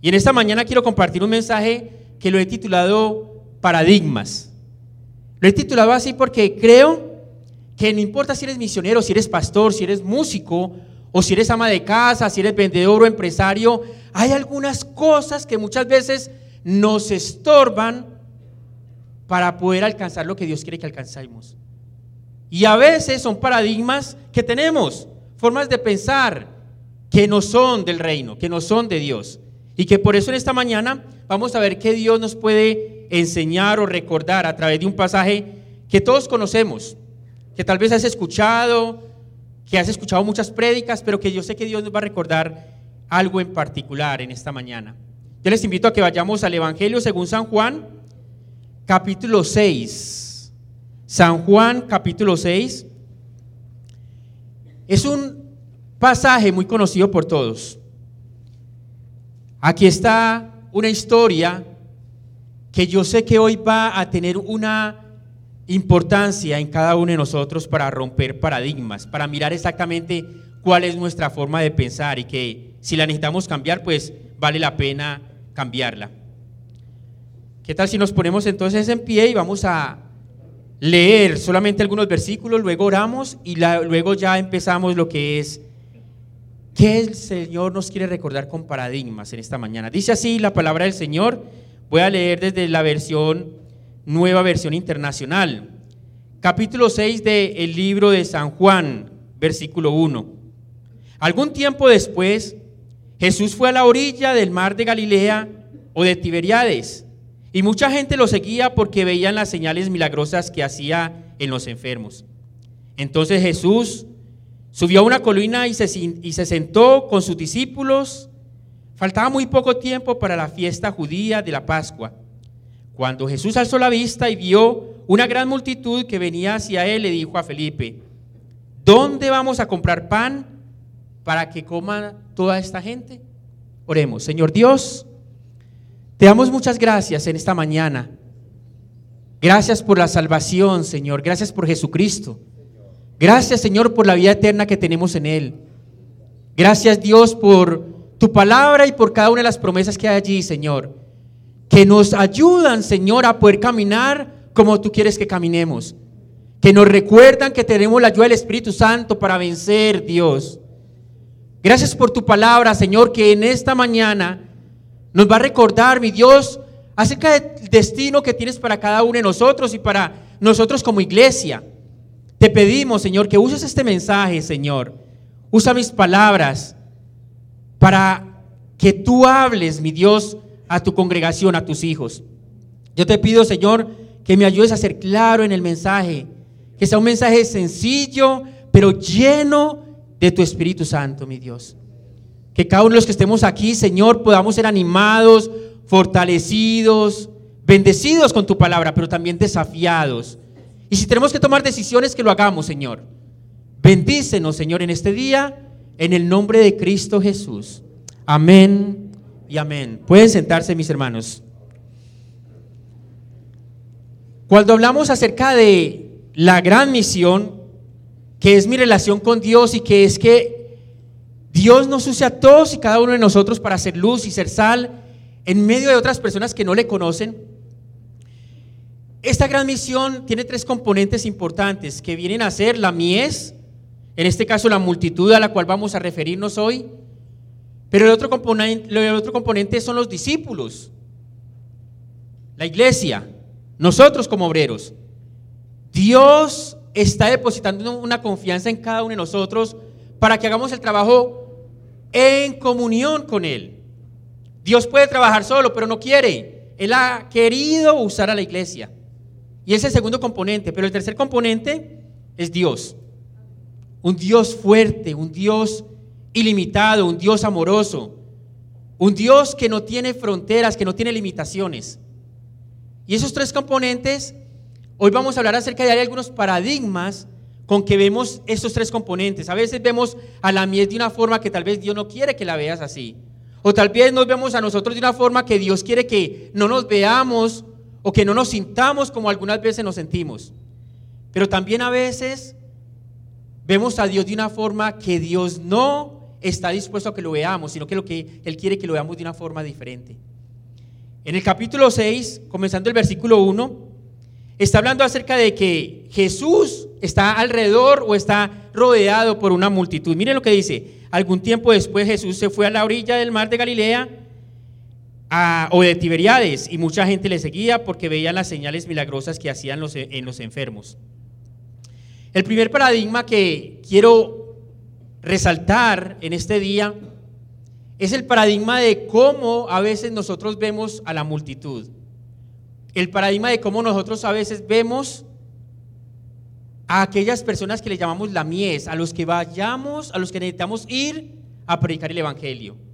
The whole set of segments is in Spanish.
Y en esta mañana quiero compartir un mensaje que lo he titulado Paradigmas. Lo he titulado así porque creo que no importa si eres misionero, si eres pastor, si eres músico, o si eres ama de casa, si eres vendedor o empresario, hay algunas cosas que muchas veces nos estorban para poder alcanzar lo que Dios quiere que alcancemos. Y a veces son paradigmas que tenemos, formas de pensar que no son del reino, que no son de Dios. Y que por eso en esta mañana vamos a ver qué Dios nos puede enseñar o recordar a través de un pasaje que todos conocemos, que tal vez has escuchado, que has escuchado muchas prédicas, pero que yo sé que Dios nos va a recordar algo en particular en esta mañana. Yo les invito a que vayamos al Evangelio según San Juan, capítulo 6. San Juan, capítulo 6. Es un pasaje muy conocido por todos. Aquí está una historia que yo sé que hoy va a tener una importancia en cada uno de nosotros para romper paradigmas, para mirar exactamente cuál es nuestra forma de pensar y que si la necesitamos cambiar, pues vale la pena cambiarla. ¿Qué tal si nos ponemos entonces en pie y vamos a leer solamente algunos versículos, luego oramos y luego ya empezamos lo que es ¿Qué el Señor nos quiere recordar con paradigmas en esta mañana? Dice así la palabra del Señor. Voy a leer desde la versión, nueva versión internacional. Capítulo 6 del libro de San Juan, versículo 1. Algún tiempo después, Jesús fue a la orilla del mar de Galilea o de Tiberiades, y mucha gente lo seguía porque veían las señales milagrosas que hacía en los enfermos. Entonces Jesús Subió a una colina y se, y se sentó con sus discípulos. Faltaba muy poco tiempo para la fiesta judía de la Pascua. Cuando Jesús alzó la vista y vio una gran multitud que venía hacia él, le dijo a Felipe, ¿dónde vamos a comprar pan para que coma toda esta gente? Oremos, Señor Dios, te damos muchas gracias en esta mañana. Gracias por la salvación, Señor. Gracias por Jesucristo. Gracias Señor por la vida eterna que tenemos en Él. Gracias Dios por tu palabra y por cada una de las promesas que hay allí, Señor. Que nos ayudan, Señor, a poder caminar como tú quieres que caminemos. Que nos recuerdan que tenemos la ayuda del Espíritu Santo para vencer, Dios. Gracias por tu palabra, Señor, que en esta mañana nos va a recordar, mi Dios, acerca del destino que tienes para cada uno de nosotros y para nosotros como iglesia. Te pedimos, Señor, que uses este mensaje, Señor. Usa mis palabras para que tú hables, mi Dios, a tu congregación, a tus hijos. Yo te pido, Señor, que me ayudes a ser claro en el mensaje, que sea un mensaje sencillo, pero lleno de tu Espíritu Santo, mi Dios. Que cada uno de los que estemos aquí, Señor, podamos ser animados, fortalecidos, bendecidos con tu palabra, pero también desafiados y si tenemos que tomar decisiones, que lo hagamos, Señor. Bendícenos, Señor, en este día, en el nombre de Cristo Jesús. Amén y amén. Pueden sentarse, mis hermanos. Cuando hablamos acerca de la gran misión, que es mi relación con Dios y que es que Dios nos use a todos y cada uno de nosotros para hacer luz y ser sal en medio de otras personas que no le conocen, esta gran misión tiene tres componentes importantes que vienen a ser la mies, en este caso la multitud a la cual vamos a referirnos hoy, pero el otro componente, el otro componente son los discípulos, la iglesia, nosotros como obreros. Dios está depositando una confianza en cada uno de nosotros para que hagamos el trabajo en comunión con Él. Dios puede trabajar solo, pero no quiere. Él ha querido usar a la iglesia. Y ese es el segundo componente, pero el tercer componente es Dios. Un Dios fuerte, un Dios ilimitado, un Dios amoroso, un Dios que no tiene fronteras, que no tiene limitaciones. Y esos tres componentes, hoy vamos a hablar acerca de algunos paradigmas con que vemos estos tres componentes. A veces vemos a la miel de una forma que tal vez Dios no quiere que la veas así. O tal vez nos vemos a nosotros de una forma que Dios quiere que no nos veamos o que no nos sintamos como algunas veces nos sentimos. Pero también a veces vemos a Dios de una forma que Dios no está dispuesto a que lo veamos, sino que lo que Él quiere que lo veamos de una forma diferente. En el capítulo 6, comenzando el versículo 1, está hablando acerca de que Jesús está alrededor o está rodeado por una multitud. Miren lo que dice. Algún tiempo después Jesús se fue a la orilla del mar de Galilea o de Tiberiades y mucha gente le seguía porque veían las señales milagrosas que hacían los, en los enfermos. El primer paradigma que quiero resaltar en este día es el paradigma de cómo a veces nosotros vemos a la multitud. El paradigma de cómo nosotros a veces vemos a aquellas personas que le llamamos la mies, a los que vayamos, a los que necesitamos ir a predicar el Evangelio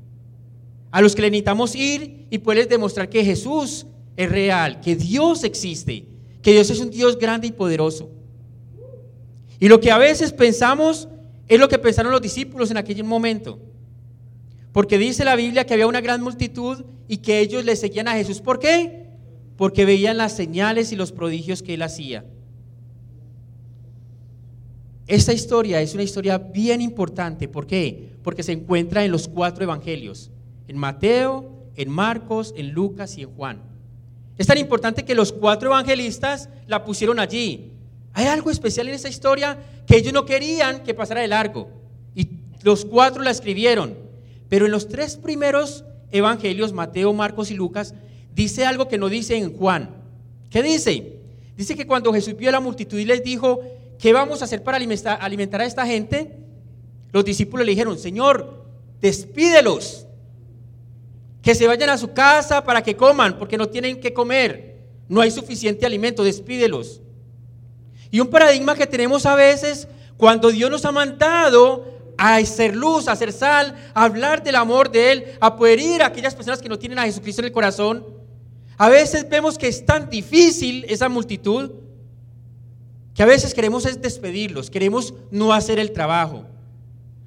a los que le necesitamos ir y poderles demostrar que Jesús es real, que Dios existe, que Dios es un Dios grande y poderoso. Y lo que a veces pensamos es lo que pensaron los discípulos en aquel momento. Porque dice la Biblia que había una gran multitud y que ellos le seguían a Jesús. ¿Por qué? Porque veían las señales y los prodigios que él hacía. Esta historia es una historia bien importante. ¿Por qué? Porque se encuentra en los cuatro evangelios en Mateo, en Marcos, en Lucas y en Juan. Es tan importante que los cuatro evangelistas la pusieron allí. Hay algo especial en esa historia que ellos no querían que pasara de largo. Y los cuatro la escribieron. Pero en los tres primeros evangelios, Mateo, Marcos y Lucas, dice algo que no dice en Juan. ¿Qué dice? Dice que cuando Jesús vio a la multitud y les dijo, ¿qué vamos a hacer para alimentar a esta gente? Los discípulos le dijeron, Señor, despídelos que se vayan a su casa para que coman, porque no tienen que comer. No hay suficiente alimento, despídelos. Y un paradigma que tenemos a veces cuando Dios nos ha mandado a hacer luz, a hacer sal, a hablar del amor de Él, a poder ir a aquellas personas que no tienen a Jesucristo en el corazón. A veces vemos que es tan difícil esa multitud que a veces queremos es despedirlos, queremos no hacer el trabajo.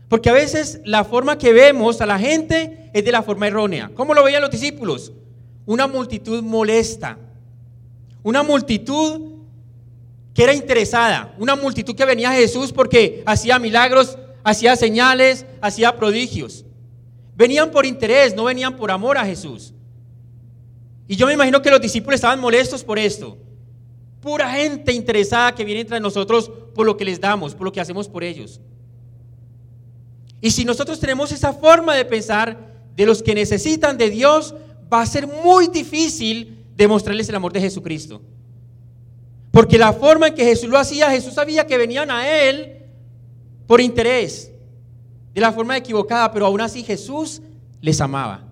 Porque a veces la forma que vemos a la gente es de la forma errónea. ¿Cómo lo veían los discípulos? Una multitud molesta. Una multitud que era interesada. Una multitud que venía a Jesús porque hacía milagros, hacía señales, hacía prodigios. Venían por interés, no venían por amor a Jesús. Y yo me imagino que los discípulos estaban molestos por esto. Pura gente interesada que viene entre nosotros por lo que les damos, por lo que hacemos por ellos. Y si nosotros tenemos esa forma de pensar de los que necesitan de Dios, va a ser muy difícil demostrarles el amor de Jesucristo. Porque la forma en que Jesús lo hacía, Jesús sabía que venían a Él por interés, de la forma equivocada, pero aún así Jesús les amaba.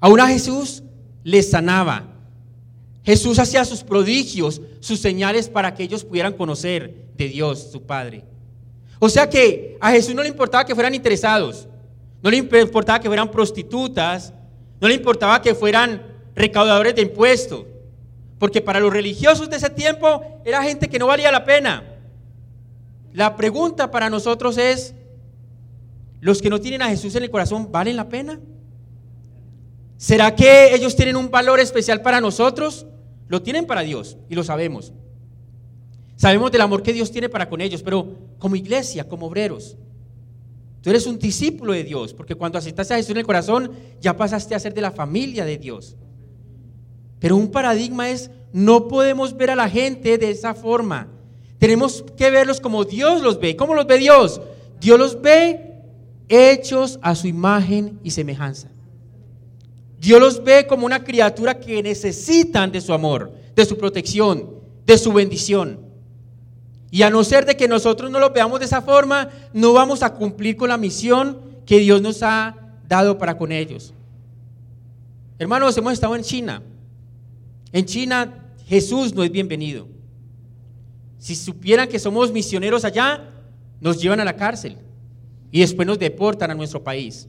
Aún a Jesús les sanaba. Jesús hacía sus prodigios, sus señales para que ellos pudieran conocer de Dios, su Padre. O sea que a Jesús no le importaba que fueran interesados, no le importaba que fueran prostitutas, no le importaba que fueran recaudadores de impuestos, porque para los religiosos de ese tiempo era gente que no valía la pena. La pregunta para nosotros es, ¿los que no tienen a Jesús en el corazón valen la pena? ¿Será que ellos tienen un valor especial para nosotros? Lo tienen para Dios y lo sabemos. Sabemos del amor que Dios tiene para con ellos, pero como iglesia, como obreros, tú eres un discípulo de Dios, porque cuando aceptaste a Jesús en el corazón, ya pasaste a ser de la familia de Dios. Pero un paradigma es, no podemos ver a la gente de esa forma. Tenemos que verlos como Dios los ve. ¿Cómo los ve Dios? Dios los ve hechos a su imagen y semejanza. Dios los ve como una criatura que necesitan de su amor, de su protección, de su bendición. Y a no ser de que nosotros no lo veamos de esa forma, no vamos a cumplir con la misión que Dios nos ha dado para con ellos. Hermanos, hemos estado en China. En China Jesús no es bienvenido. Si supieran que somos misioneros allá, nos llevan a la cárcel y después nos deportan a nuestro país.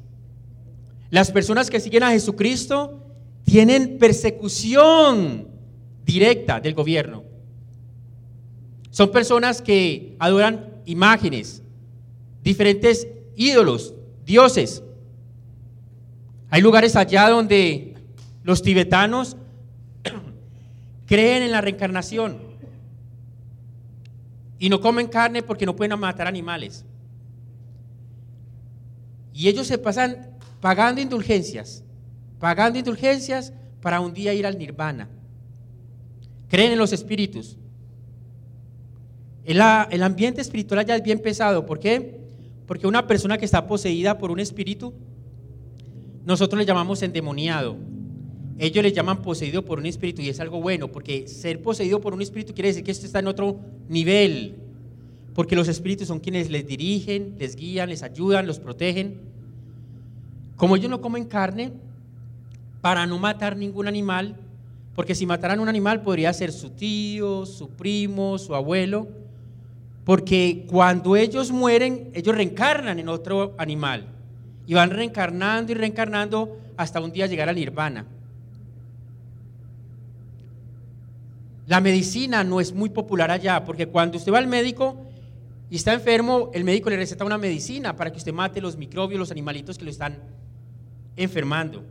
Las personas que siguen a Jesucristo tienen persecución directa del gobierno. Son personas que adoran imágenes, diferentes ídolos, dioses. Hay lugares allá donde los tibetanos creen en la reencarnación y no comen carne porque no pueden matar animales. Y ellos se pasan pagando indulgencias, pagando indulgencias para un día ir al nirvana. Creen en los espíritus. El, ambiente espiritual allá es bien pesado. ¿Por qué? Porque una persona que está poseída por un espíritu, nosotros le llamamos endemoniado. Ellos le llaman poseído por un espíritu y es algo bueno, porque ser poseído por un espíritu quiere decir que esto está en otro nivel, porque los espíritus son quienes les dirigen, les guían, les ayudan, los protegen. Como ellos no comen carne, para no matar ningún animal, porque si mataran un animal podría ser su tío, su primo, su abuelo, porque cuando ellos mueren, ellos reencarnan en otro animal y van reencarnando y reencarnando hasta un día llegar al nirvana. La medicina no es muy popular allá, porque cuando usted va al médico y está enfermo, el médico le receta una medicina para que usted mate los microbios, los animalitos que lo están enfermando.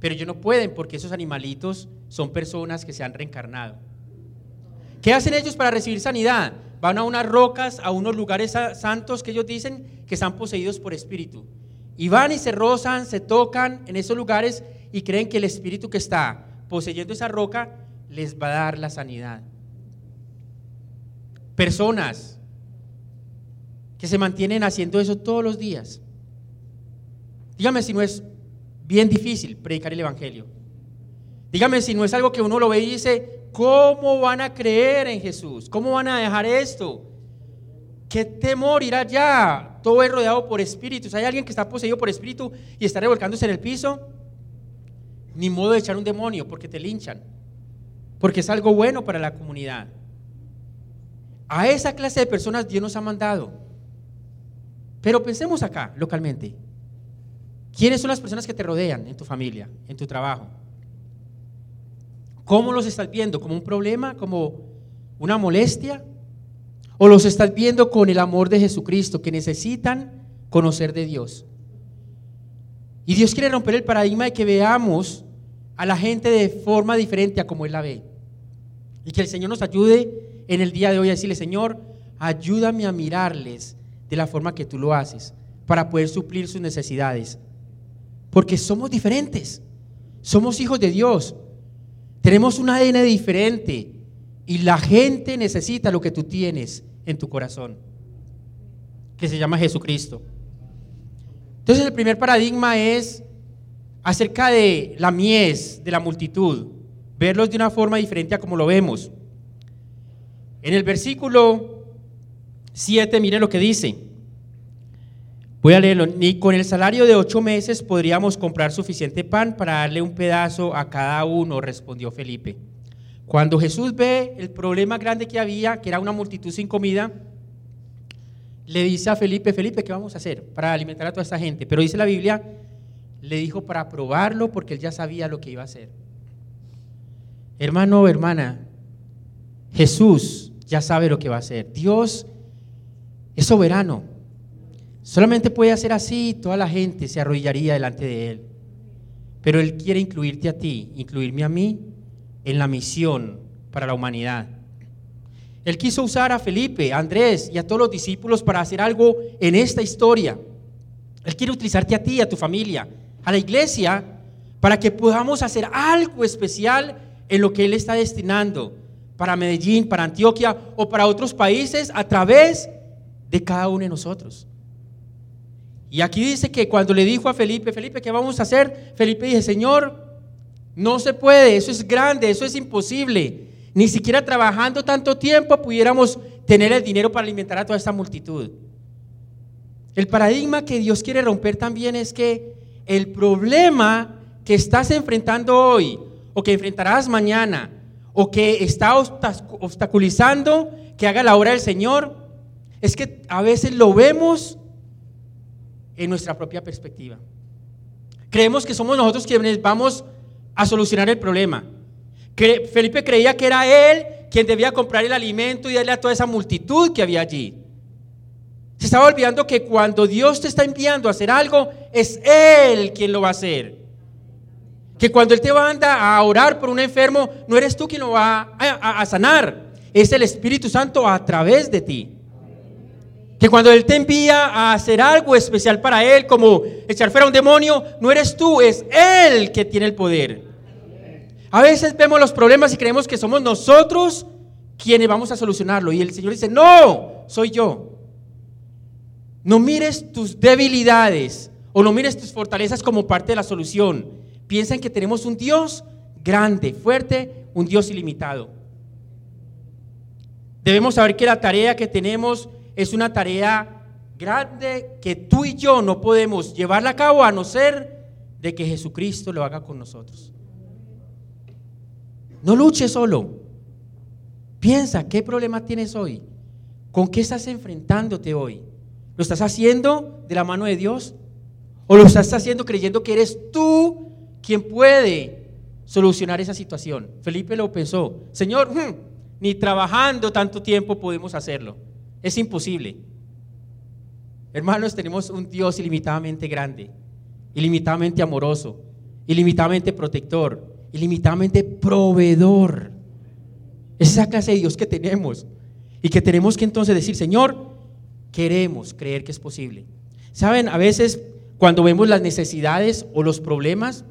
Pero ellos no pueden porque esos animalitos son personas que se han reencarnado. ¿Qué hacen ellos para recibir sanidad? Van a unas rocas, a unos lugares santos que ellos dicen que están poseídos por espíritu. Y van y se rozan, se tocan en esos lugares y creen que el espíritu que está poseyendo esa roca les va a dar la sanidad. Personas que se mantienen haciendo eso todos los días. Dígame si no es bien difícil predicar el Evangelio. Dígame si no es algo que uno lo ve y dice, ¿cómo van a creer en Jesús? ¿Cómo van a dejar esto? ¿Qué temor ir allá? Todo es rodeado por espíritus. ¿Hay alguien que está poseído por espíritu y está revolcándose en el piso? Ni modo de echar un demonio porque te linchan porque es algo bueno para la comunidad. A esa clase de personas Dios nos ha mandado. Pero pensemos acá, localmente. ¿Quiénes son las personas que te rodean en tu familia, en tu trabajo? ¿Cómo los estás viendo? ¿Como un problema? ¿Como una molestia? ¿O los estás viendo con el amor de Jesucristo, que necesitan conocer de Dios? Y Dios quiere romper el paradigma de que veamos a la gente de forma diferente a como Él la ve. Y que el Señor nos ayude en el día de hoy a decirle, Señor, ayúdame a mirarles de la forma que tú lo haces para poder suplir sus necesidades. Porque somos diferentes, somos hijos de Dios, tenemos un ADN diferente y la gente necesita lo que tú tienes en tu corazón, que se llama Jesucristo. Entonces el primer paradigma es acerca de la mies, de la multitud verlos de una forma diferente a como lo vemos. En el versículo 7, mire lo que dice. Voy a leerlo. Ni con el salario de ocho meses podríamos comprar suficiente pan para darle un pedazo a cada uno, respondió Felipe. Cuando Jesús ve el problema grande que había, que era una multitud sin comida, le dice a Felipe, Felipe, ¿qué vamos a hacer para alimentar a toda esta gente? Pero dice la Biblia, le dijo para probarlo porque él ya sabía lo que iba a hacer. Hermano hermana, Jesús ya sabe lo que va a hacer. Dios es soberano. Solamente puede hacer así, toda la gente se arrodillaría delante de Él. Pero Él quiere incluirte a ti, incluirme a mí en la misión para la humanidad. Él quiso usar a Felipe, a Andrés y a todos los discípulos para hacer algo en esta historia. Él quiere utilizarte a ti, a tu familia, a la iglesia, para que podamos hacer algo especial en lo que Él está destinando para Medellín, para Antioquia o para otros países a través de cada uno de nosotros. Y aquí dice que cuando le dijo a Felipe, Felipe, ¿qué vamos a hacer? Felipe dice, Señor, no se puede, eso es grande, eso es imposible. Ni siquiera trabajando tanto tiempo pudiéramos tener el dinero para alimentar a toda esta multitud. El paradigma que Dios quiere romper también es que el problema que estás enfrentando hoy o que enfrentarás mañana, o que está obstaculizando que haga la obra del Señor, es que a veces lo vemos en nuestra propia perspectiva. Creemos que somos nosotros quienes vamos a solucionar el problema. Felipe creía que era él quien debía comprar el alimento y darle a toda esa multitud que había allí. Se estaba olvidando que cuando Dios te está enviando a hacer algo, es Él quien lo va a hacer. Que cuando Él te manda a orar por un enfermo, no eres tú quien lo va a, sanar, es el Espíritu Santo a través de ti. Que cuando Él te envía a hacer algo especial para Él, como echar fuera a un demonio, no eres tú, es Él que tiene el poder. A veces vemos los problemas y creemos que somos nosotros quienes vamos a solucionarlo. Y el Señor dice, no, soy yo. No mires tus debilidades o no mires tus fortalezas como parte de la solución. Piensa en que tenemos un Dios grande, fuerte, un Dios ilimitado. Debemos saber que la tarea que tenemos es una tarea grande que tú y yo no podemos llevarla a cabo a no ser de que Jesucristo lo haga con nosotros. No luches solo. Piensa, ¿qué problema tienes hoy? ¿Con qué estás enfrentándote hoy? ¿Lo estás haciendo de la mano de Dios? ¿O lo estás haciendo creyendo que eres tú quien puede solucionar esa situación? Felipe lo pensó. Señor, ni trabajando tanto tiempo podemos hacerlo. Es imposible. Hermanos, tenemos un Dios ilimitadamente grande, ilimitadamente amoroso, ilimitadamente protector, ilimitadamente proveedor. Esa clase de Dios que tenemos y que tenemos que entonces decir, Señor, queremos creer que es posible. Saben, a veces cuando vemos las necesidades o los problemas,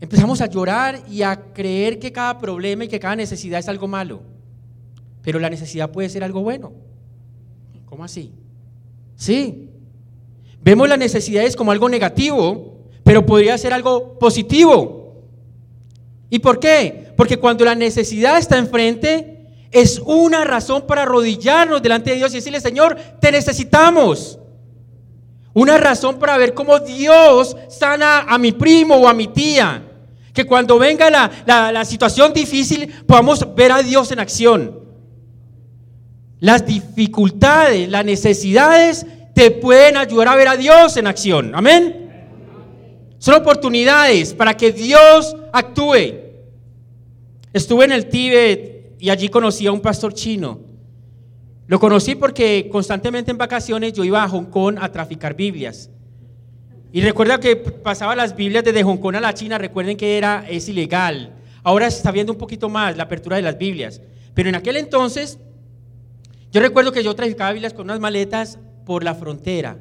empezamos a llorar y a creer que cada problema y que cada necesidad es algo malo. Pero la necesidad puede ser algo bueno. ¿Cómo así? Sí. Vemos las necesidades como algo negativo, pero podría ser algo positivo. ¿Y por qué? Porque cuando la necesidad está enfrente, es una razón para arrodillarnos delante de Dios y decirle, Señor, te necesitamos. Una razón para ver cómo Dios sana a mi primo o a mi tía. Que cuando venga la, la situación difícil podamos ver a Dios en acción. Las dificultades, las necesidades te pueden ayudar a ver a Dios en acción. Amén. Son oportunidades para que Dios actúe. Estuve en el Tíbet y allí conocí a un pastor chino. Lo conocí porque constantemente en vacaciones yo iba a Hong Kong a traficar Biblias. Y recuerda que pasaba las Biblias desde Hong Kong a la China, recuerden que era, es ilegal. Ahora se está viendo un poquito más la apertura de las Biblias. Pero en aquel entonces yo recuerdo que yo traficaba Biblias con unas maletas por la frontera.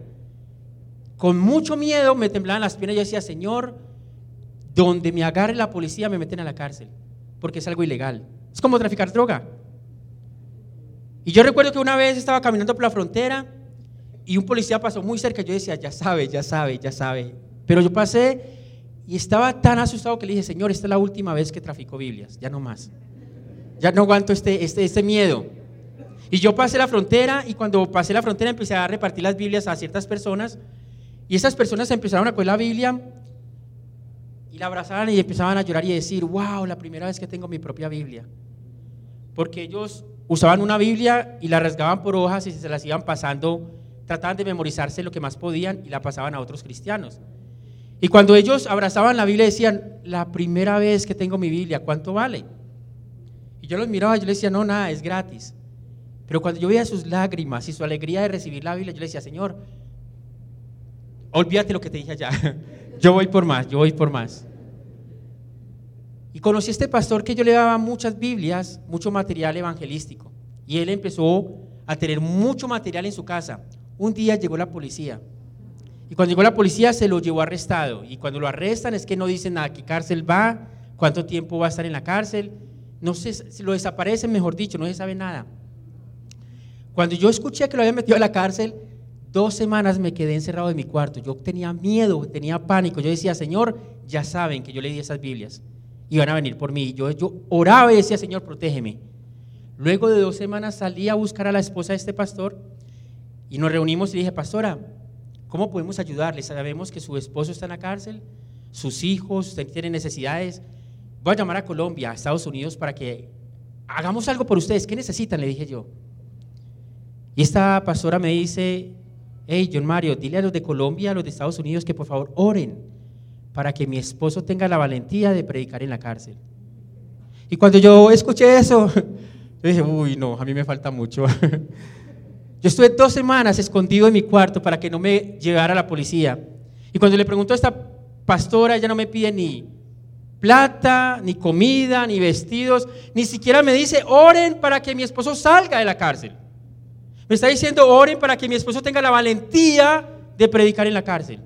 Con mucho miedo me temblaban las piernas y yo decía, Señor, donde me agarre la policía me meten a la cárcel, porque es algo ilegal. Es como traficar droga. Y yo recuerdo que una vez estaba caminando por la frontera y un policía pasó muy cerca. Yo decía, ya sabe, ya sabe, ya sabe. Pero yo pasé y estaba tan asustado que le dije, Señor, esta es la última vez que trafico Biblias, ya no más. Ya no aguanto este, este, este miedo. Y yo pasé la frontera y cuando pasé la frontera empecé a repartir las Biblias a ciertas personas y esas personas empezaron a coger la Biblia y la abrazaban y empezaban a llorar y decir, wow, la primera vez que tengo mi propia Biblia. Porque ellos usaban una Biblia y la rasgaban por hojas y se las iban pasando, trataban de memorizarse lo que más podían y la pasaban a otros cristianos. Y cuando ellos abrazaban la Biblia decían, la primera vez que tengo mi Biblia, ¿cuánto vale? Y yo los miraba y yo les decía, no, nada, es gratis. Pero cuando yo veía sus lágrimas y su alegría de recibir la Biblia, yo le decía, Señor, olvídate lo que te dije allá. Yo voy por más, yo voy por más. Y conocí a este pastor que yo le daba muchas Biblias, mucho material evangelístico. Y él empezó a tener mucho material en su casa. Un día llegó la policía. Y cuando llegó la policía se lo llevó arrestado. Y cuando lo arrestan es que no dicen a qué cárcel va, cuánto tiempo va a estar en la cárcel. No sé, si lo desaparecen, mejor dicho, no se sabe nada. Cuando yo escuché que lo habían metido a la cárcel, dos semanas me quedé encerrado en mi cuarto. Yo tenía miedo, tenía pánico. Yo decía, Señor, ya saben que yo le di esas Biblias. Iban a venir por mí. Yo, yo oraba y decía, Señor, protégeme. Luego de dos semanas salí a buscar a la esposa de este pastor y nos reunimos y dije, pastora, ¿cómo podemos ayudarle? Sabemos que su esposo está en la cárcel, sus hijos tienen necesidades. Voy a llamar a Colombia, a Estados Unidos, para que hagamos algo por ustedes. ¿Qué necesitan? Le dije yo. Y esta pastora me dice, hey, John Mario, dile a los de Colombia, a los de Estados Unidos que por favor oren para que mi esposo tenga la valentía de predicar en la cárcel. Y cuando yo escuché eso, yo dije, uy, no, a mí me falta mucho. Yo estuve dos semanas escondido en mi cuarto para que no me llevara la policía. Y cuando le pregunto a esta pastora, ella no me pide ni plata, ni comida, ni vestidos, ni siquiera me dice, oren para que mi esposo salga de la cárcel. Me está diciendo, oren para que mi esposo tenga la valentía de predicar en la cárcel.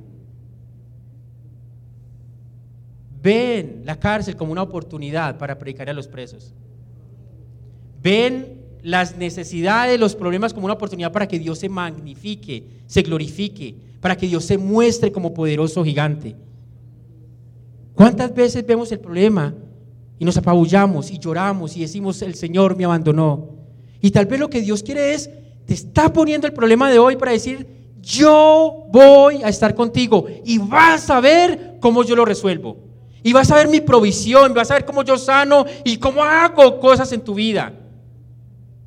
Ven la cárcel como una oportunidad para predicar a los presos. Ven las necesidades, los problemas como una oportunidad para que Dios se magnifique, se glorifique, para que Dios se muestre como poderoso gigante. ¿Cuántas veces vemos el problema y nos apabullamos y lloramos y decimos, el Señor me abandonó? Y tal vez lo que Dios quiere es, te está poniendo el problema de hoy para decir, yo voy a estar contigo y vas a ver cómo yo lo resuelvo. Y vas a ver mi provisión, vas a ver cómo yo sano y cómo hago cosas en tu vida.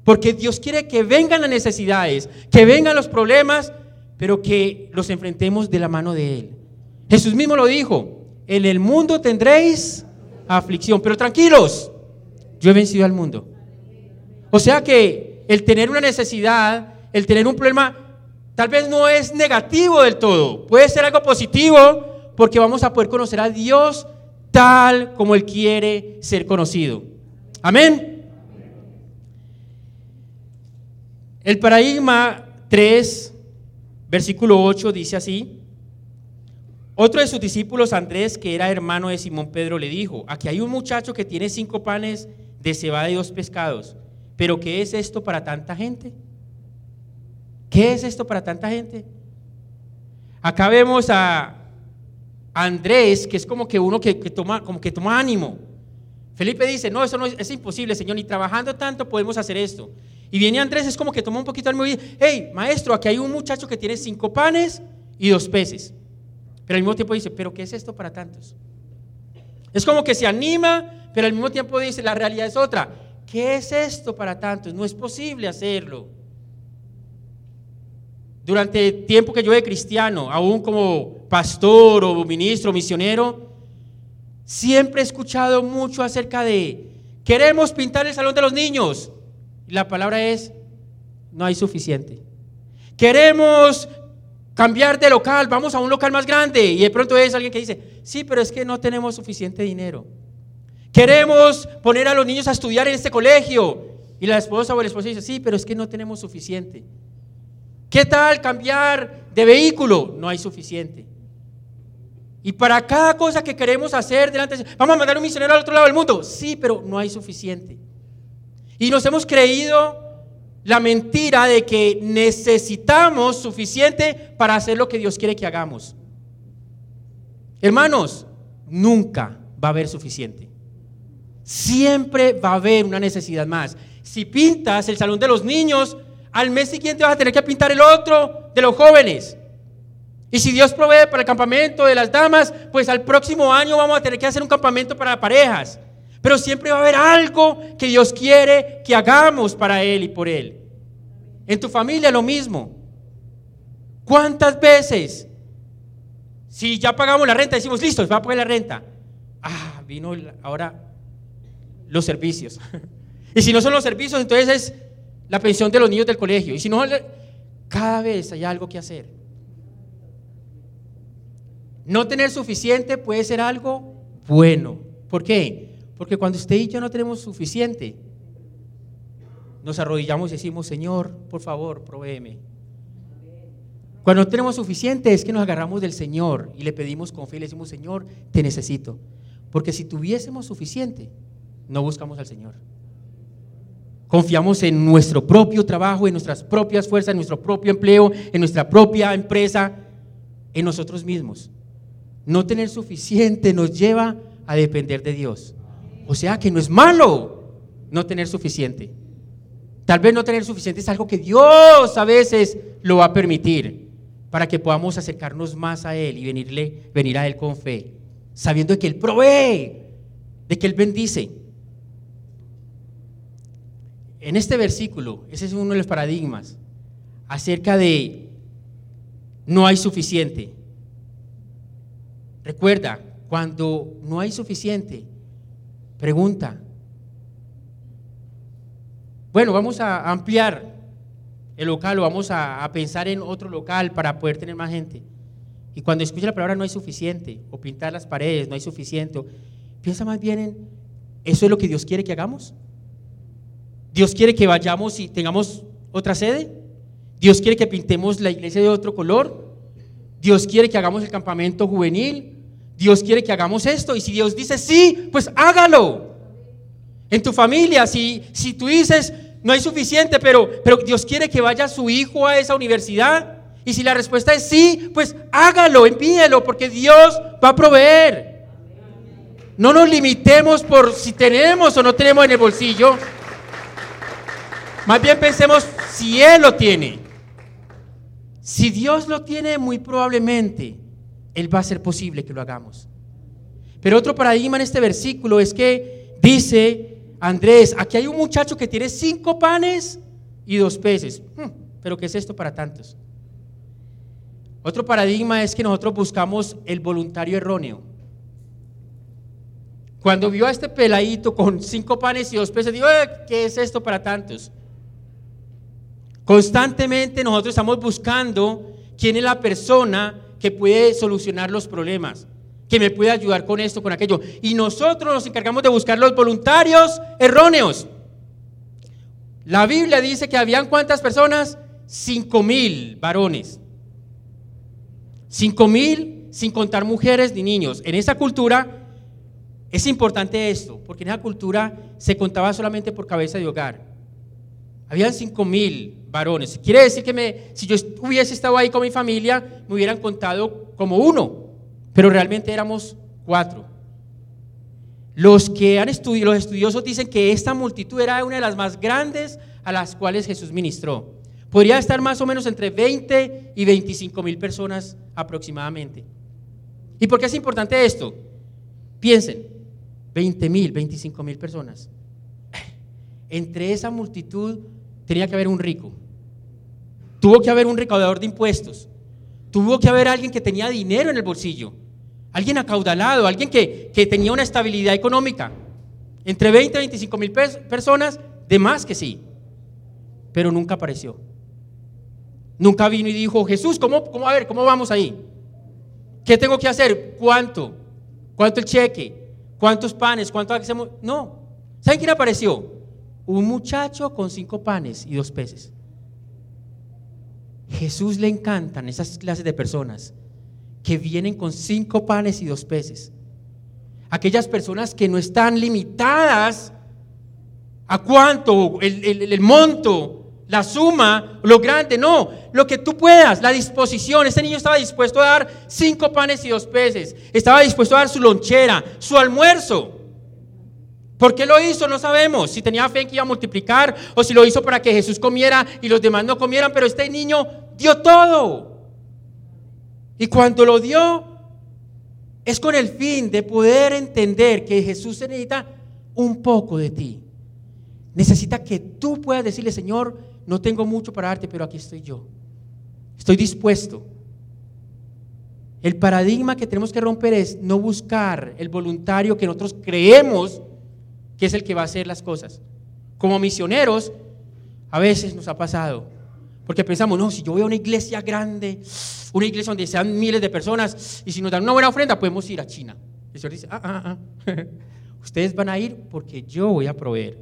Porque Dios quiere que vengan las necesidades, que vengan los problemas, pero que los enfrentemos de la mano de Él. Jesús mismo lo dijo, en el mundo tendréis aflicción, pero tranquilos, yo he vencido al mundo. O sea que el tener una necesidad, el tener un problema, tal vez no es negativo del todo, puede ser algo positivo porque vamos a poder conocer a Dios tal como Él quiere ser conocido. Amén. El paradigma 3, versículo 8 dice así. Otro de sus discípulos, Andrés, que era hermano de Simón Pedro, le dijo, aquí hay un muchacho que tiene cinco panes de cebada y dos pescados, pero ¿qué es esto para tanta gente? ¿Qué es esto para tanta gente? Acá vemos a Andrés, que es como que uno que, toma, como que toma ánimo. Felipe dice, no, eso no es, imposible, Señor, ni trabajando tanto podemos hacer esto. Y viene Andrés, es como que toma un poquito de ánimo y dice, hey, maestro, aquí hay un muchacho que tiene cinco panes y dos peces. Pero al mismo tiempo dice, pero ¿qué es esto para tantos? Es como que se anima, pero al mismo tiempo dice, la realidad es otra. ¿Qué es esto para tantos? No es posible hacerlo. Durante el tiempo que yo de cristiano, aún como pastor o ministro, misionero, siempre he escuchado mucho acerca de, queremos pintar el salón de los niños. La palabra es, no hay suficiente. Queremos cambiar de local, vamos a un local más grande. Y de pronto es alguien que dice, sí, pero es que no tenemos suficiente dinero. Queremos poner a los niños a estudiar en este colegio. Y la esposa o el esposo dice, sí, pero es que no tenemos suficiente. ¿Qué tal cambiar de vehículo? No hay suficiente. Y para cada cosa que queremos hacer delante de vamos a mandar un misionero al otro lado del mundo. Sí, pero no hay suficiente. Y nos hemos creído la mentira de que necesitamos suficiente para hacer lo que Dios quiere que hagamos. Hermanos, nunca va a haber suficiente. Siempre va a haber una necesidad más. Si pintas el salón de los niños, al mes siguiente vas a tener que pintar el otro de los jóvenes. Y si Dios provee para el campamento de las damas, pues al próximo año vamos a tener que hacer un campamento para parejas. Pero siempre va a haber algo que Dios quiere que hagamos para Él y por Él. En tu familia lo mismo. ¿Cuántas veces? Si ya pagamos la renta, decimos, listo, va a pagar la renta. Ah, vino ahora los servicios. y si no son los servicios, entonces es la pensión de los niños del colegio. Y si no, cada vez hay algo que hacer. No tener suficiente puede ser algo bueno. ¿Por qué? Porque cuando usted y yo no tenemos suficiente, nos arrodillamos y decimos, Señor, por favor, provéeme. Cuando no tenemos suficiente es que nos agarramos del Señor y le pedimos con fe y le decimos, Señor, te necesito. Porque si tuviésemos suficiente, no buscamos al Señor. Confiamos en nuestro propio trabajo, en nuestras propias fuerzas, en nuestro propio empleo, en nuestra propia empresa, en nosotros mismos. No tener suficiente nos lleva a depender de Dios. O sea que no es malo no tener suficiente. Tal vez no tener suficiente es algo que Dios a veces lo va a permitir para que podamos acercarnos más a Él y venirle, venir a Él con fe, sabiendo que Él provee, de que Él bendice. En este versículo, ese es uno de los paradigmas acerca de no hay suficiente. Recuerda, cuando no hay suficiente, pregunta. Bueno, vamos a ampliar el local o vamos a, pensar en otro local para poder tener más gente. Y cuando escucha la palabra no hay suficiente, o pintar las paredes, no hay suficiente, piensa más bien en, ¿eso es lo que Dios quiere que hagamos? Dios quiere que vayamos y tengamos otra sede. Dios quiere que pintemos la iglesia de otro color. Dios quiere que hagamos el campamento juvenil. Dios quiere que hagamos esto. Y si Dios dice sí, pues hágalo. En tu familia, si, si tú dices no hay suficiente, pero, pero Dios quiere que vaya su hijo a esa universidad. Y si la respuesta es sí, pues hágalo, envíelo, porque Dios va a proveer. No nos limitemos por si tenemos o no tenemos en el bolsillo. Más bien pensemos si Él lo tiene. Si Dios lo tiene, muy probablemente Él va a ser posible que lo hagamos. Pero otro paradigma en este versículo es que dice Andrés, aquí hay un muchacho que tiene cinco panes y dos peces. Hmm, pero ¿qué es esto para tantos? Otro paradigma es que nosotros buscamos el voluntario erróneo. Cuando vio a este peladito con cinco panes y dos peces, dijo, eh, ¿qué es esto para tantos? Constantemente nosotros estamos buscando quién es la persona que puede solucionar los problemas, que me puede ayudar con esto, con aquello. Y nosotros nos encargamos de buscar los voluntarios erróneos. La Biblia dice que habían cuántas personas? Cinco mil varones. Cinco mil sin contar mujeres ni niños. En esa cultura es importante esto, porque en esa cultura se contaba solamente por cabeza de hogar. Habían cinco mil varones. Quiere decir que me, si yo hubiese estado ahí con mi familia, me hubieran contado como uno, pero realmente éramos cuatro. Los que han estudiado, los estudiosos dicen que esta multitud era una de las más grandes a las cuales Jesús ministró. Podría estar más o menos entre 20 y 25 mil personas aproximadamente. ¿Y por qué es importante esto? Piensen, 20 mil, 25 mil personas. Entre esa multitud tenía que haber un rico. Tuvo que haber un recaudador de impuestos. Tuvo que haber alguien que tenía dinero en el bolsillo. Alguien acaudalado, alguien que, tenía una estabilidad económica. Entre 20 y 25 mil personas, de más que sí. Pero nunca apareció. Nunca vino y dijo, Jesús, ¿cómo, cómo, a ver, ¿cómo vamos ahí? ¿Qué tengo que hacer? ¿Cuánto? ¿Cuánto el cheque? ¿Cuántos panes? ¿Cuánto hacemos? No. ¿Saben quién apareció? Un muchacho con cinco panes y dos peces. Jesús le encantan esas clases de personas que vienen con cinco panes y dos peces. Aquellas personas que no están limitadas a cuánto, el, monto la suma, lo grande, no, lo que tú puedas, la disposición. Este niño estaba dispuesto a dar cinco panes y dos peces, estaba dispuesto a dar su lonchera, su almuerzo. ¿Por qué lo hizo? No sabemos. Si tenía fe en que iba a multiplicar o si lo hizo para que Jesús comiera y los demás no comieran, pero este niño dio todo. Y cuando lo dio, es con el fin de poder entender que Jesús necesita un poco de ti. Necesita que tú puedas decirle, Señor, no tengo mucho para darte, pero aquí estoy yo. Estoy dispuesto. El paradigma que tenemos que romper es no buscar el voluntario que nosotros creemos que es el que va a hacer las cosas. Como misioneros, a veces nos ha pasado. Porque pensamos, no, si yo a una iglesia grande, una iglesia donde sean miles de personas, y si nos dan una buena ofrenda, podemos ir a China. El Señor dice, ah, ah, ah. Ustedes van a ir porque yo voy a proveer.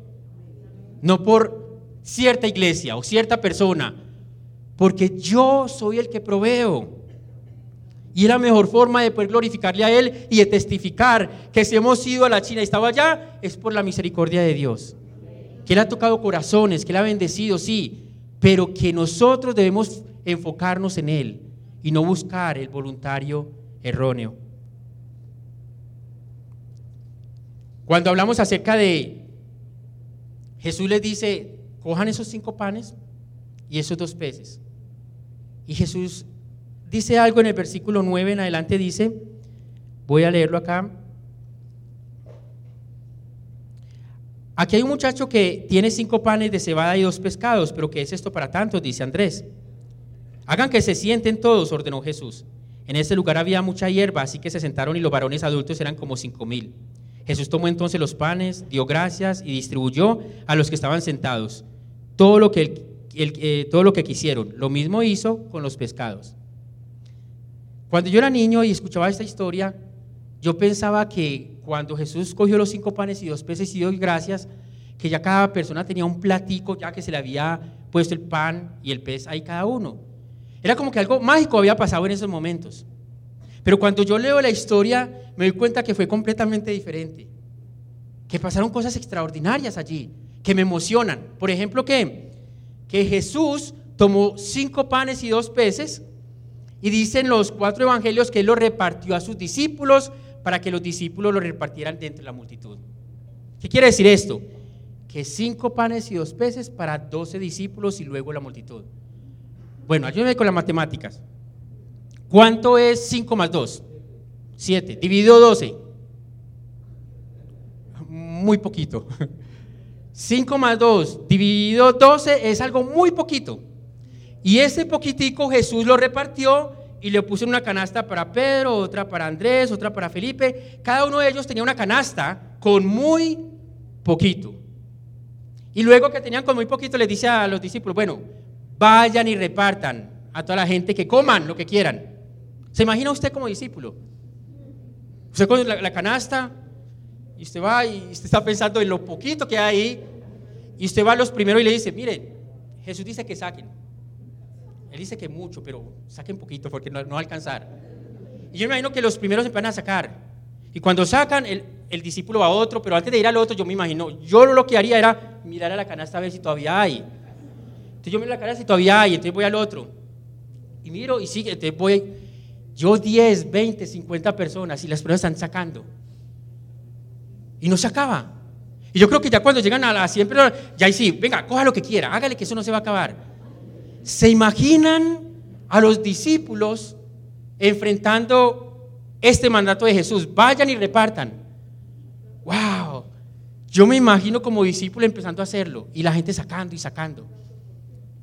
No por cierta iglesia o cierta persona, porque yo soy el que proveo. Y la mejor forma de poder glorificarle a Él y de testificar que si hemos ido a la China y estaba allá, es por la misericordia de Dios. Que Él ha tocado corazones, que Él ha bendecido, sí, pero que nosotros debemos enfocarnos en Él y no buscar el voluntario erróneo. Cuando hablamos acerca de Jesús les dice, cojan esos cinco panes y esos dos peces. Y Jesús dice algo en el versículo 9 en adelante, dice, voy a leerlo acá. Aquí hay un muchacho que tiene cinco panes de cebada y dos pescados, pero ¿qué es esto para tantos? Dice Andrés. Hagan que se sienten todos, ordenó Jesús. En ese lugar había mucha hierba, así que se sentaron y los varones adultos eran como cinco mil. Jesús tomó entonces los panes, dio gracias y distribuyó a los que estaban sentados todo lo que, eh, todo lo que quisieron. Lo mismo hizo con los pescados. Cuando yo era niño y escuchaba esta historia, yo pensaba que cuando Jesús cogió los cinco panes y dos peces y dio gracias, que ya cada persona tenía un platico ya que se le había puesto el pan y el pez ahí cada uno. Era como que algo mágico había pasado en esos momentos. Pero cuando yo leo la historia, me doy cuenta que fue completamente diferente. Que pasaron cosas extraordinarias allí, que me emocionan. Por ejemplo, que, que Jesús tomó cinco panes y dos peces y dicen los cuatro evangelios que él los repartió a sus discípulos para que los discípulos lo repartieran dentro de la multitud. ¿Qué quiere decir esto? Que cinco panes y dos peces para doce discípulos y luego la multitud. Bueno, ayúdenme con las matemáticas. ¿Cuánto es 5 más 2? 7. Dividido 12. Muy poquito. 5 más 2 dividido 12 es algo muy poquito. Y ese poquitico Jesús lo repartió y le puso en una canasta para Pedro, otra para Andrés, otra para Felipe. Cada uno de ellos tenía una canasta con muy poquito. Y luego que tenían con muy poquito, les dice a los discípulos, bueno, vayan y repartan a toda la gente que coman lo que quieran. ¿Se imagina usted como discípulo? Usted con la, canasta y usted va y usted está pensando en lo poquito que hay ahí y usted va a los primeros y le dice, miren, Jesús dice que saquen. Él dice que mucho, pero saquen poquito porque no, no va a alcanzar. Y yo me imagino que los primeros empiezan a sacar. Y cuando sacan, el, el, discípulo va a otro, pero antes de ir al otro, yo me imagino, yo lo que haría era mirar a la canasta a ver si todavía hay. Entonces yo miro la canasta y todavía hay, entonces voy al otro. Y miro y sigue, entonces voy, yo 10, 20, 50 personas y las personas están sacando. Y no se acaba. Y yo creo que ya cuando llegan a las 100 personas, ya ahí sí, venga, coja lo que quiera, hágale que eso no se va a acabar. ¿Se imaginan a los discípulos enfrentando este mandato de Jesús? Vayan y repartan. ¡Wow! Yo me imagino como discípulo empezando a hacerlo y la gente sacando y sacando.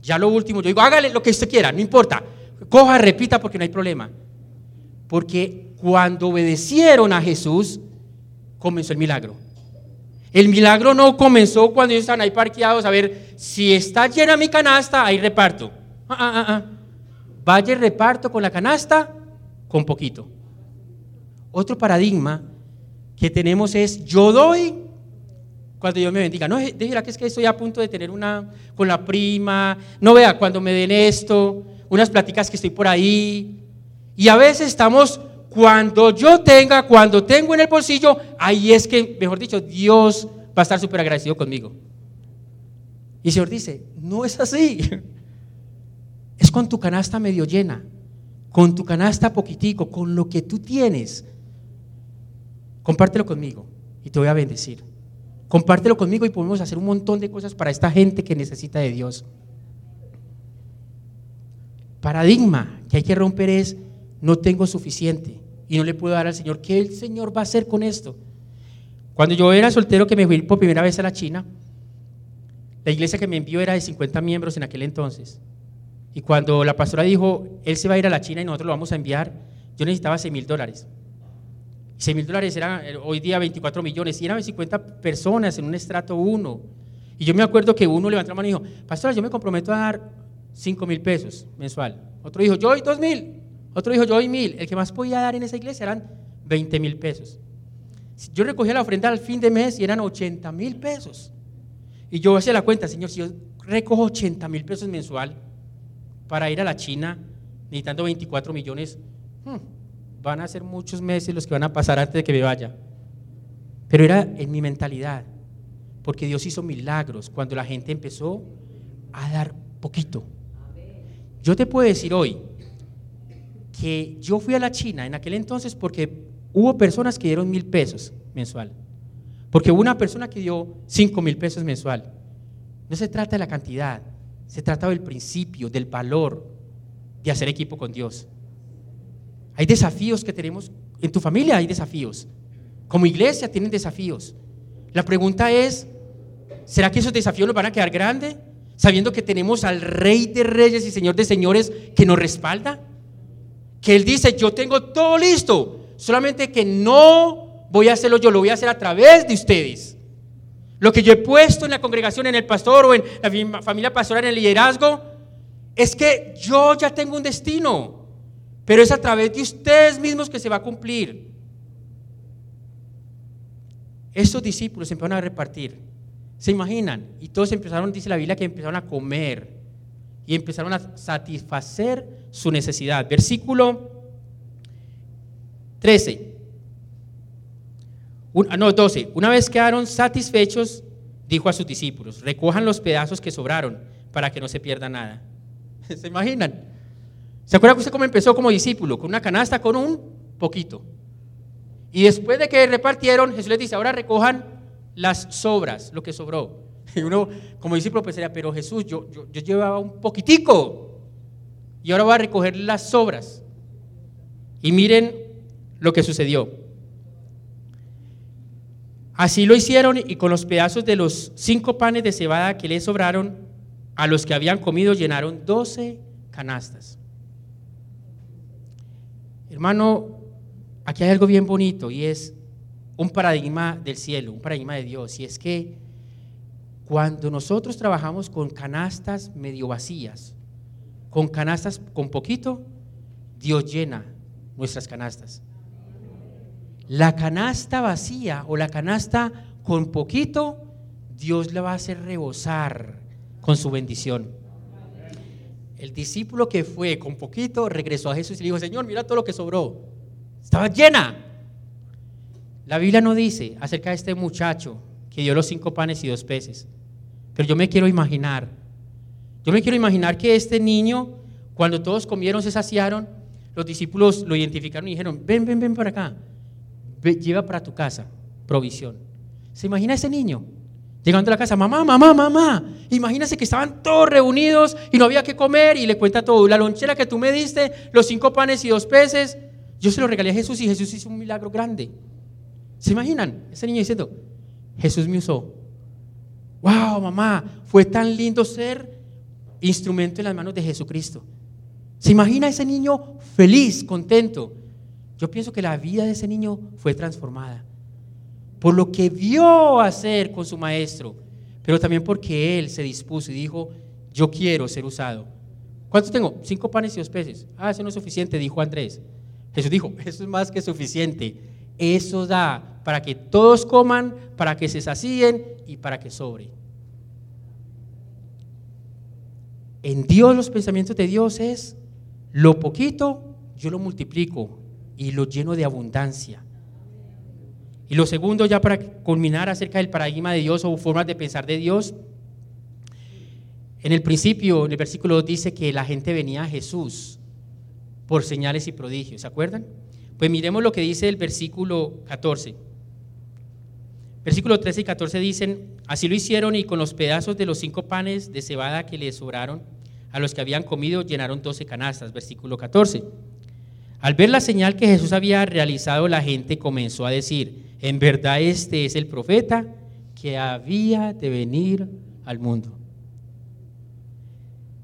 Ya lo último, yo digo, hágale lo que usted quiera, no importa. Coja, repita porque no hay problema. Porque cuando obedecieron a Jesús, comenzó el milagro. El milagro no comenzó cuando ellos estaban ahí parqueados a ver si está llena mi canasta, ahí reparto. Ah, ah, ah, ah. Vaya reparto con la canasta, con poquito. Otro paradigma que tenemos es yo doy cuando Dios me bendiga. No, déjela que es que estoy a punto de tener una con la prima. No vea cuando me den esto, unas pláticas que estoy por ahí. Y a veces estamos, cuando yo tenga, cuando tengo en el bolsillo, ahí es que, mejor dicho, Dios va a estar súper agradecido conmigo. Y el Señor dice, no es así. Es con tu canasta medio llena, con tu canasta poquitico, con lo que tú tienes. Compártelo conmigo y te voy a bendecir. Compártelo conmigo y podemos hacer un montón de cosas para esta gente que necesita de Dios. Paradigma que hay que romper es no tengo suficiente y no le puedo dar al Señor. ¿Qué el Señor va a hacer con esto? Cuando yo era soltero que me fui por primera vez a la China, la iglesia que me envió era de 50 miembros en aquel entonces. Y cuando la pastora dijo, él se va a ir a la China y nosotros lo vamos a enviar, yo necesitaba 6 mil dólares. 6 mil dólares eran eh, hoy día 24 millones y eran 50 personas en un estrato 1. Y yo me acuerdo que uno levantó la mano y dijo, pastora, yo me comprometo a dar 5 mil pesos mensual. Otro dijo, yo doy 2 mil. Otro dijo, yo doy mil. El que más podía dar en esa iglesia eran 20 mil pesos. Yo recogía la ofrenda al fin de mes y eran 80 mil pesos. Y yo hacía la cuenta, Señor, si yo recojo 80 mil pesos mensual para ir a la China, necesitando 24 millones, hmm, van a ser muchos meses los que van a pasar antes de que me vaya. Pero era en mi mentalidad, porque Dios hizo milagros cuando la gente empezó a dar poquito. Yo te puedo decir hoy, que yo fui a la China en aquel entonces porque hubo personas que dieron mil pesos mensual. Porque hubo una persona que dio cinco mil pesos mensual. No se trata de la cantidad, se trata del principio, del valor de hacer equipo con Dios. Hay desafíos que tenemos, en tu familia hay desafíos, como iglesia tienen desafíos. La pregunta es, ¿será que esos desafíos nos van a quedar grandes? Sabiendo que tenemos al Rey de Reyes y Señor de Señores que nos respalda que Él dice, yo tengo todo listo, solamente que no voy a hacerlo yo, lo voy a hacer a través de ustedes. Lo que yo he puesto en la congregación, en el pastor o en la familia pastoral, en el liderazgo, es que yo ya tengo un destino, pero es a través de ustedes mismos que se va a cumplir. Estos discípulos empezaron a repartir, ¿se imaginan? Y todos empezaron, dice la Biblia, que empezaron a comer y empezaron a satisfacer su necesidad. Versículo 13. Ah, no, 12. Una vez quedaron satisfechos, dijo a sus discípulos, recojan los pedazos que sobraron para que no se pierda nada. ¿Se imaginan? ¿Se acuerdan usted cómo empezó como discípulo? Con una canasta, con un poquito. Y después de que repartieron, Jesús les dice, ahora recojan las sobras, lo que sobró. Y uno como discípulo pensaría, pero Jesús, yo, yo llevaba un poquitico y ahora voy a recoger las sobras. Y miren lo que sucedió. Así lo hicieron y con los pedazos de los cinco panes de cebada que le sobraron, a los que habían comido llenaron doce canastas. Hermano, aquí hay algo bien bonito y es un paradigma del cielo, un paradigma de Dios. Y es que cuando nosotros trabajamos con canastas medio vacías, con canastas con poquito, Dios llena nuestras canastas. La canasta vacía o la canasta con poquito, Dios la va a hacer rebosar con su bendición. El discípulo que fue con poquito regresó a Jesús y le dijo, Señor, mira todo lo que sobró. Estaba llena. La Biblia no dice acerca de este muchacho que dio los cinco panes y dos peces. Pero yo me quiero imaginar. Yo me quiero imaginar que este niño, cuando todos comieron, se saciaron, los discípulos lo identificaron y dijeron, ven, ven, ven para acá. lleva para tu casa provisión. ¿Se imagina ese niño? Llegando a la casa, mamá, mamá, mamá. Imagínese que estaban todos reunidos y no había que comer y le cuenta todo. La lonchera que tú me diste, los cinco panes y dos peces, yo se lo regalé a Jesús y Jesús hizo un milagro grande. ¿Se imaginan? Ese niño diciendo, Jesús me usó. Wow, mamá, fue tan lindo ser instrumento en las manos de Jesucristo. ¿Se imagina ese niño feliz, contento? Yo pienso que la vida de ese niño fue transformada por lo que vio hacer con su maestro, pero también porque él se dispuso y dijo, yo quiero ser usado. ¿Cuántos tengo? Cinco panes y dos peces. Ah, eso no es suficiente, dijo Andrés. Jesús dijo, eso es más que suficiente. Eso da para que todos coman, para que se sacíen y para que sobre. En Dios los pensamientos de Dios es, lo poquito yo lo multiplico y lo lleno de abundancia. Y lo segundo, ya para culminar acerca del paradigma de Dios o formas de pensar de Dios, en el principio, en el versículo 2 dice que la gente venía a Jesús por señales y prodigios, ¿se acuerdan? Pues miremos lo que dice el versículo 14. Versículo 13 y 14 dicen, así lo hicieron y con los pedazos de los cinco panes de cebada que les sobraron, a los que habían comido llenaron doce canastas. Versículo 14. Al ver la señal que Jesús había realizado, la gente comenzó a decir, en verdad este es el profeta que había de venir al mundo.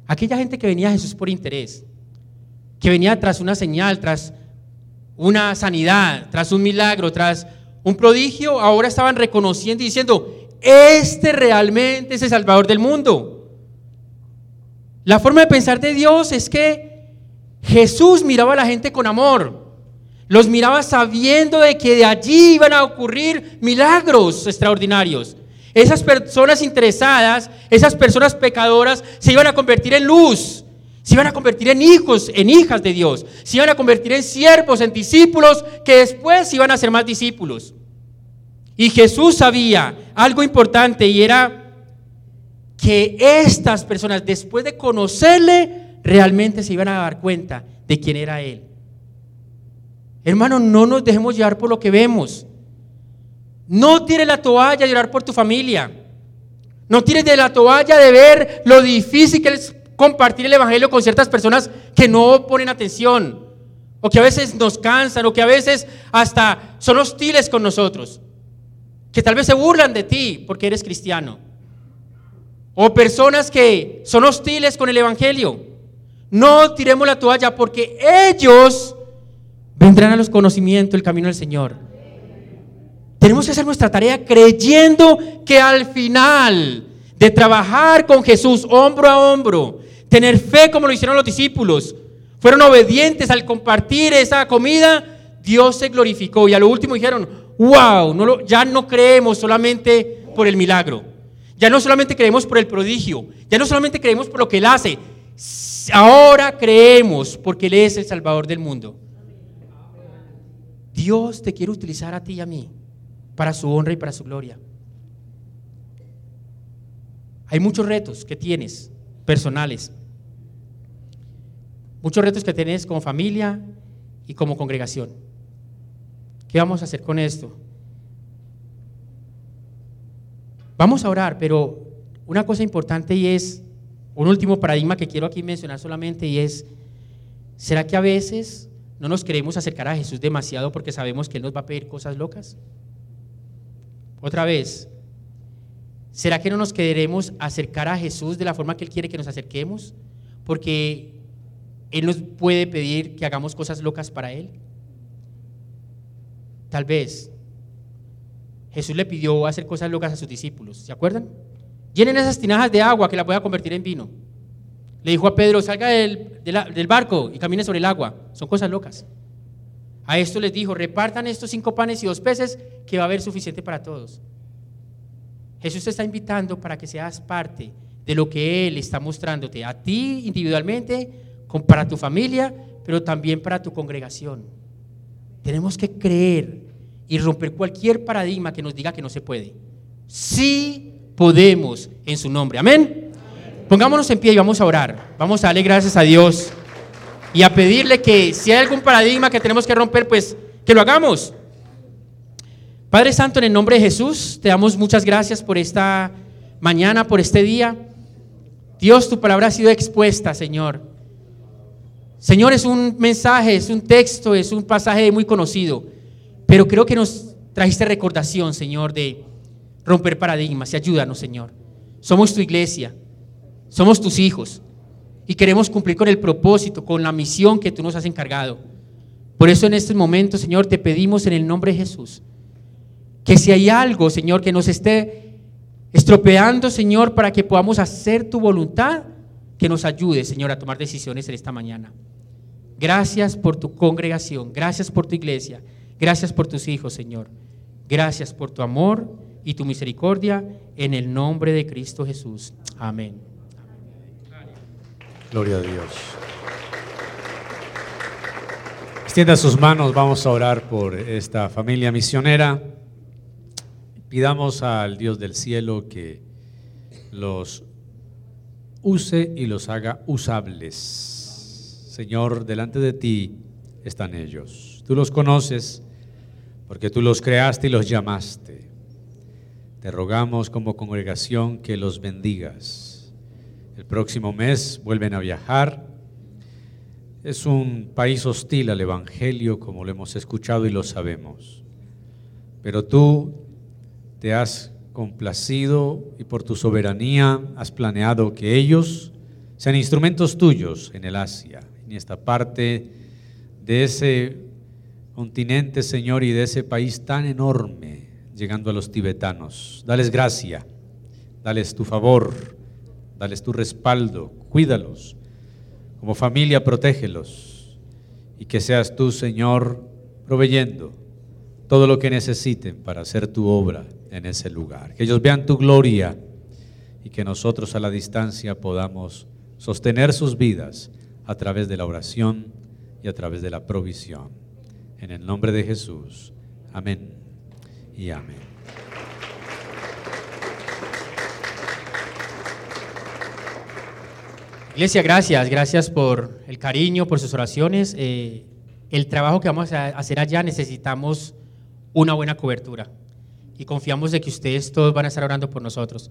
Aquella gente que venía a Jesús por interés, que venía tras una señal, tras una sanidad, tras un milagro, tras un prodigio, ahora estaban reconociendo y diciendo, este realmente es el Salvador del mundo. La forma de pensar de Dios es que Jesús miraba a la gente con amor. Los miraba sabiendo de que de allí iban a ocurrir milagros extraordinarios. Esas personas interesadas, esas personas pecadoras, se iban a convertir en luz, se iban a convertir en hijos, en hijas de Dios, se iban a convertir en siervos, en discípulos, que después iban a ser más discípulos. Y Jesús sabía algo importante y era que estas personas, después de conocerle, realmente se iban a dar cuenta de quién era Él. Hermano, no nos dejemos llevar por lo que vemos. No tires la toalla de llorar por tu familia. No tires de la toalla de ver lo difícil que es compartir el Evangelio con ciertas personas que no ponen atención. O que a veces nos cansan, o que a veces hasta son hostiles con nosotros. Que tal vez se burlan de ti porque eres cristiano. O personas que son hostiles con el Evangelio. No tiremos la toalla porque ellos vendrán a los conocimientos el camino del Señor. Tenemos que hacer nuestra tarea creyendo que al final de trabajar con Jesús hombro a hombro, tener fe como lo hicieron los discípulos, fueron obedientes al compartir esa comida, Dios se glorificó. Y a lo último dijeron, wow, ya no creemos solamente por el milagro, ya no solamente creemos por el prodigio, ya no solamente creemos por lo que Él hace, Ahora creemos porque Él es el Salvador del mundo. Dios te quiere utilizar a ti y a mí para su honra y para su gloria. Hay muchos retos que tienes personales, muchos retos que tienes como familia y como congregación. ¿Qué vamos a hacer con esto? Vamos a orar, pero una cosa importante y es un último paradigma que quiero aquí mencionar solamente y es, ¿será que a veces no nos queremos acercar a Jesús demasiado porque sabemos que Él nos va a pedir cosas locas? Otra vez, ¿será que no nos queremos acercar a Jesús de la forma que Él quiere que nos acerquemos? Porque Él nos puede pedir que hagamos cosas locas para Él. Tal vez Jesús le pidió hacer cosas locas a sus discípulos, ¿se acuerdan? Llenen esas tinajas de agua que la voy a convertir en vino. Le dijo a Pedro, salga del, del, barco y camine sobre el agua. Son cosas locas. A esto les dijo, repartan estos cinco panes y dos peces que va a haber suficiente para todos. Jesús te está invitando para que seas parte de lo que Él está mostrándote a ti individualmente, para tu familia, pero también para tu congregación. Tenemos que creer y romper cualquier paradigma que nos diga que no se puede. Sí podemos en su nombre. Amén. Pongámonos en pie y vamos a orar. Vamos a darle gracias a Dios y a pedirle que si hay algún paradigma que tenemos que romper, pues que lo hagamos. Padre Santo, en el nombre de Jesús, te damos muchas gracias por esta mañana, por este día. Dios, tu palabra ha sido expuesta, Señor. Señor, es un mensaje, es un texto, es un pasaje muy conocido, pero creo que nos trajiste recordación, Señor, de romper paradigmas y ayúdanos, Señor. Somos tu iglesia, somos tus hijos y queremos cumplir con el propósito, con la misión que tú nos has encargado. Por eso en este momento, Señor, te pedimos en el nombre de Jesús que si hay algo, Señor, que nos esté estropeando, Señor, para que podamos hacer tu voluntad, que nos ayude, Señor, a tomar decisiones en esta mañana. Gracias por tu congregación, gracias por tu iglesia, gracias por tus hijos, Señor. Gracias por tu amor y tu misericordia en el nombre de Cristo Jesús. Amén. Gloria a Dios. Extienda sus manos, vamos a orar por esta familia misionera. Pidamos al Dios del cielo que los use y los haga usables. Señor, delante de ti están ellos. Tú los conoces porque tú los creaste y los llamaste. Te rogamos como congregación que los bendigas. El próximo mes vuelven a viajar. Es un país hostil al Evangelio, como lo hemos escuchado y lo sabemos. Pero tú te has complacido y por tu soberanía has planeado que ellos sean instrumentos tuyos en el Asia, en esta parte de ese continente, Señor, y de ese país tan enorme llegando a los tibetanos. Dales gracia, dales tu favor, dales tu respaldo, cuídalos. Como familia, protégelos. Y que seas tú, Señor, proveyendo todo lo que necesiten para hacer tu obra en ese lugar. Que ellos vean tu gloria y que nosotros a la distancia podamos sostener sus vidas a través de la oración y a través de la provisión. En el nombre de Jesús. Amén y amén. Iglesia, gracias, gracias por el cariño, por sus oraciones. Eh, el trabajo que vamos a hacer allá necesitamos una buena cobertura y confiamos de que ustedes todos van a estar orando por nosotros.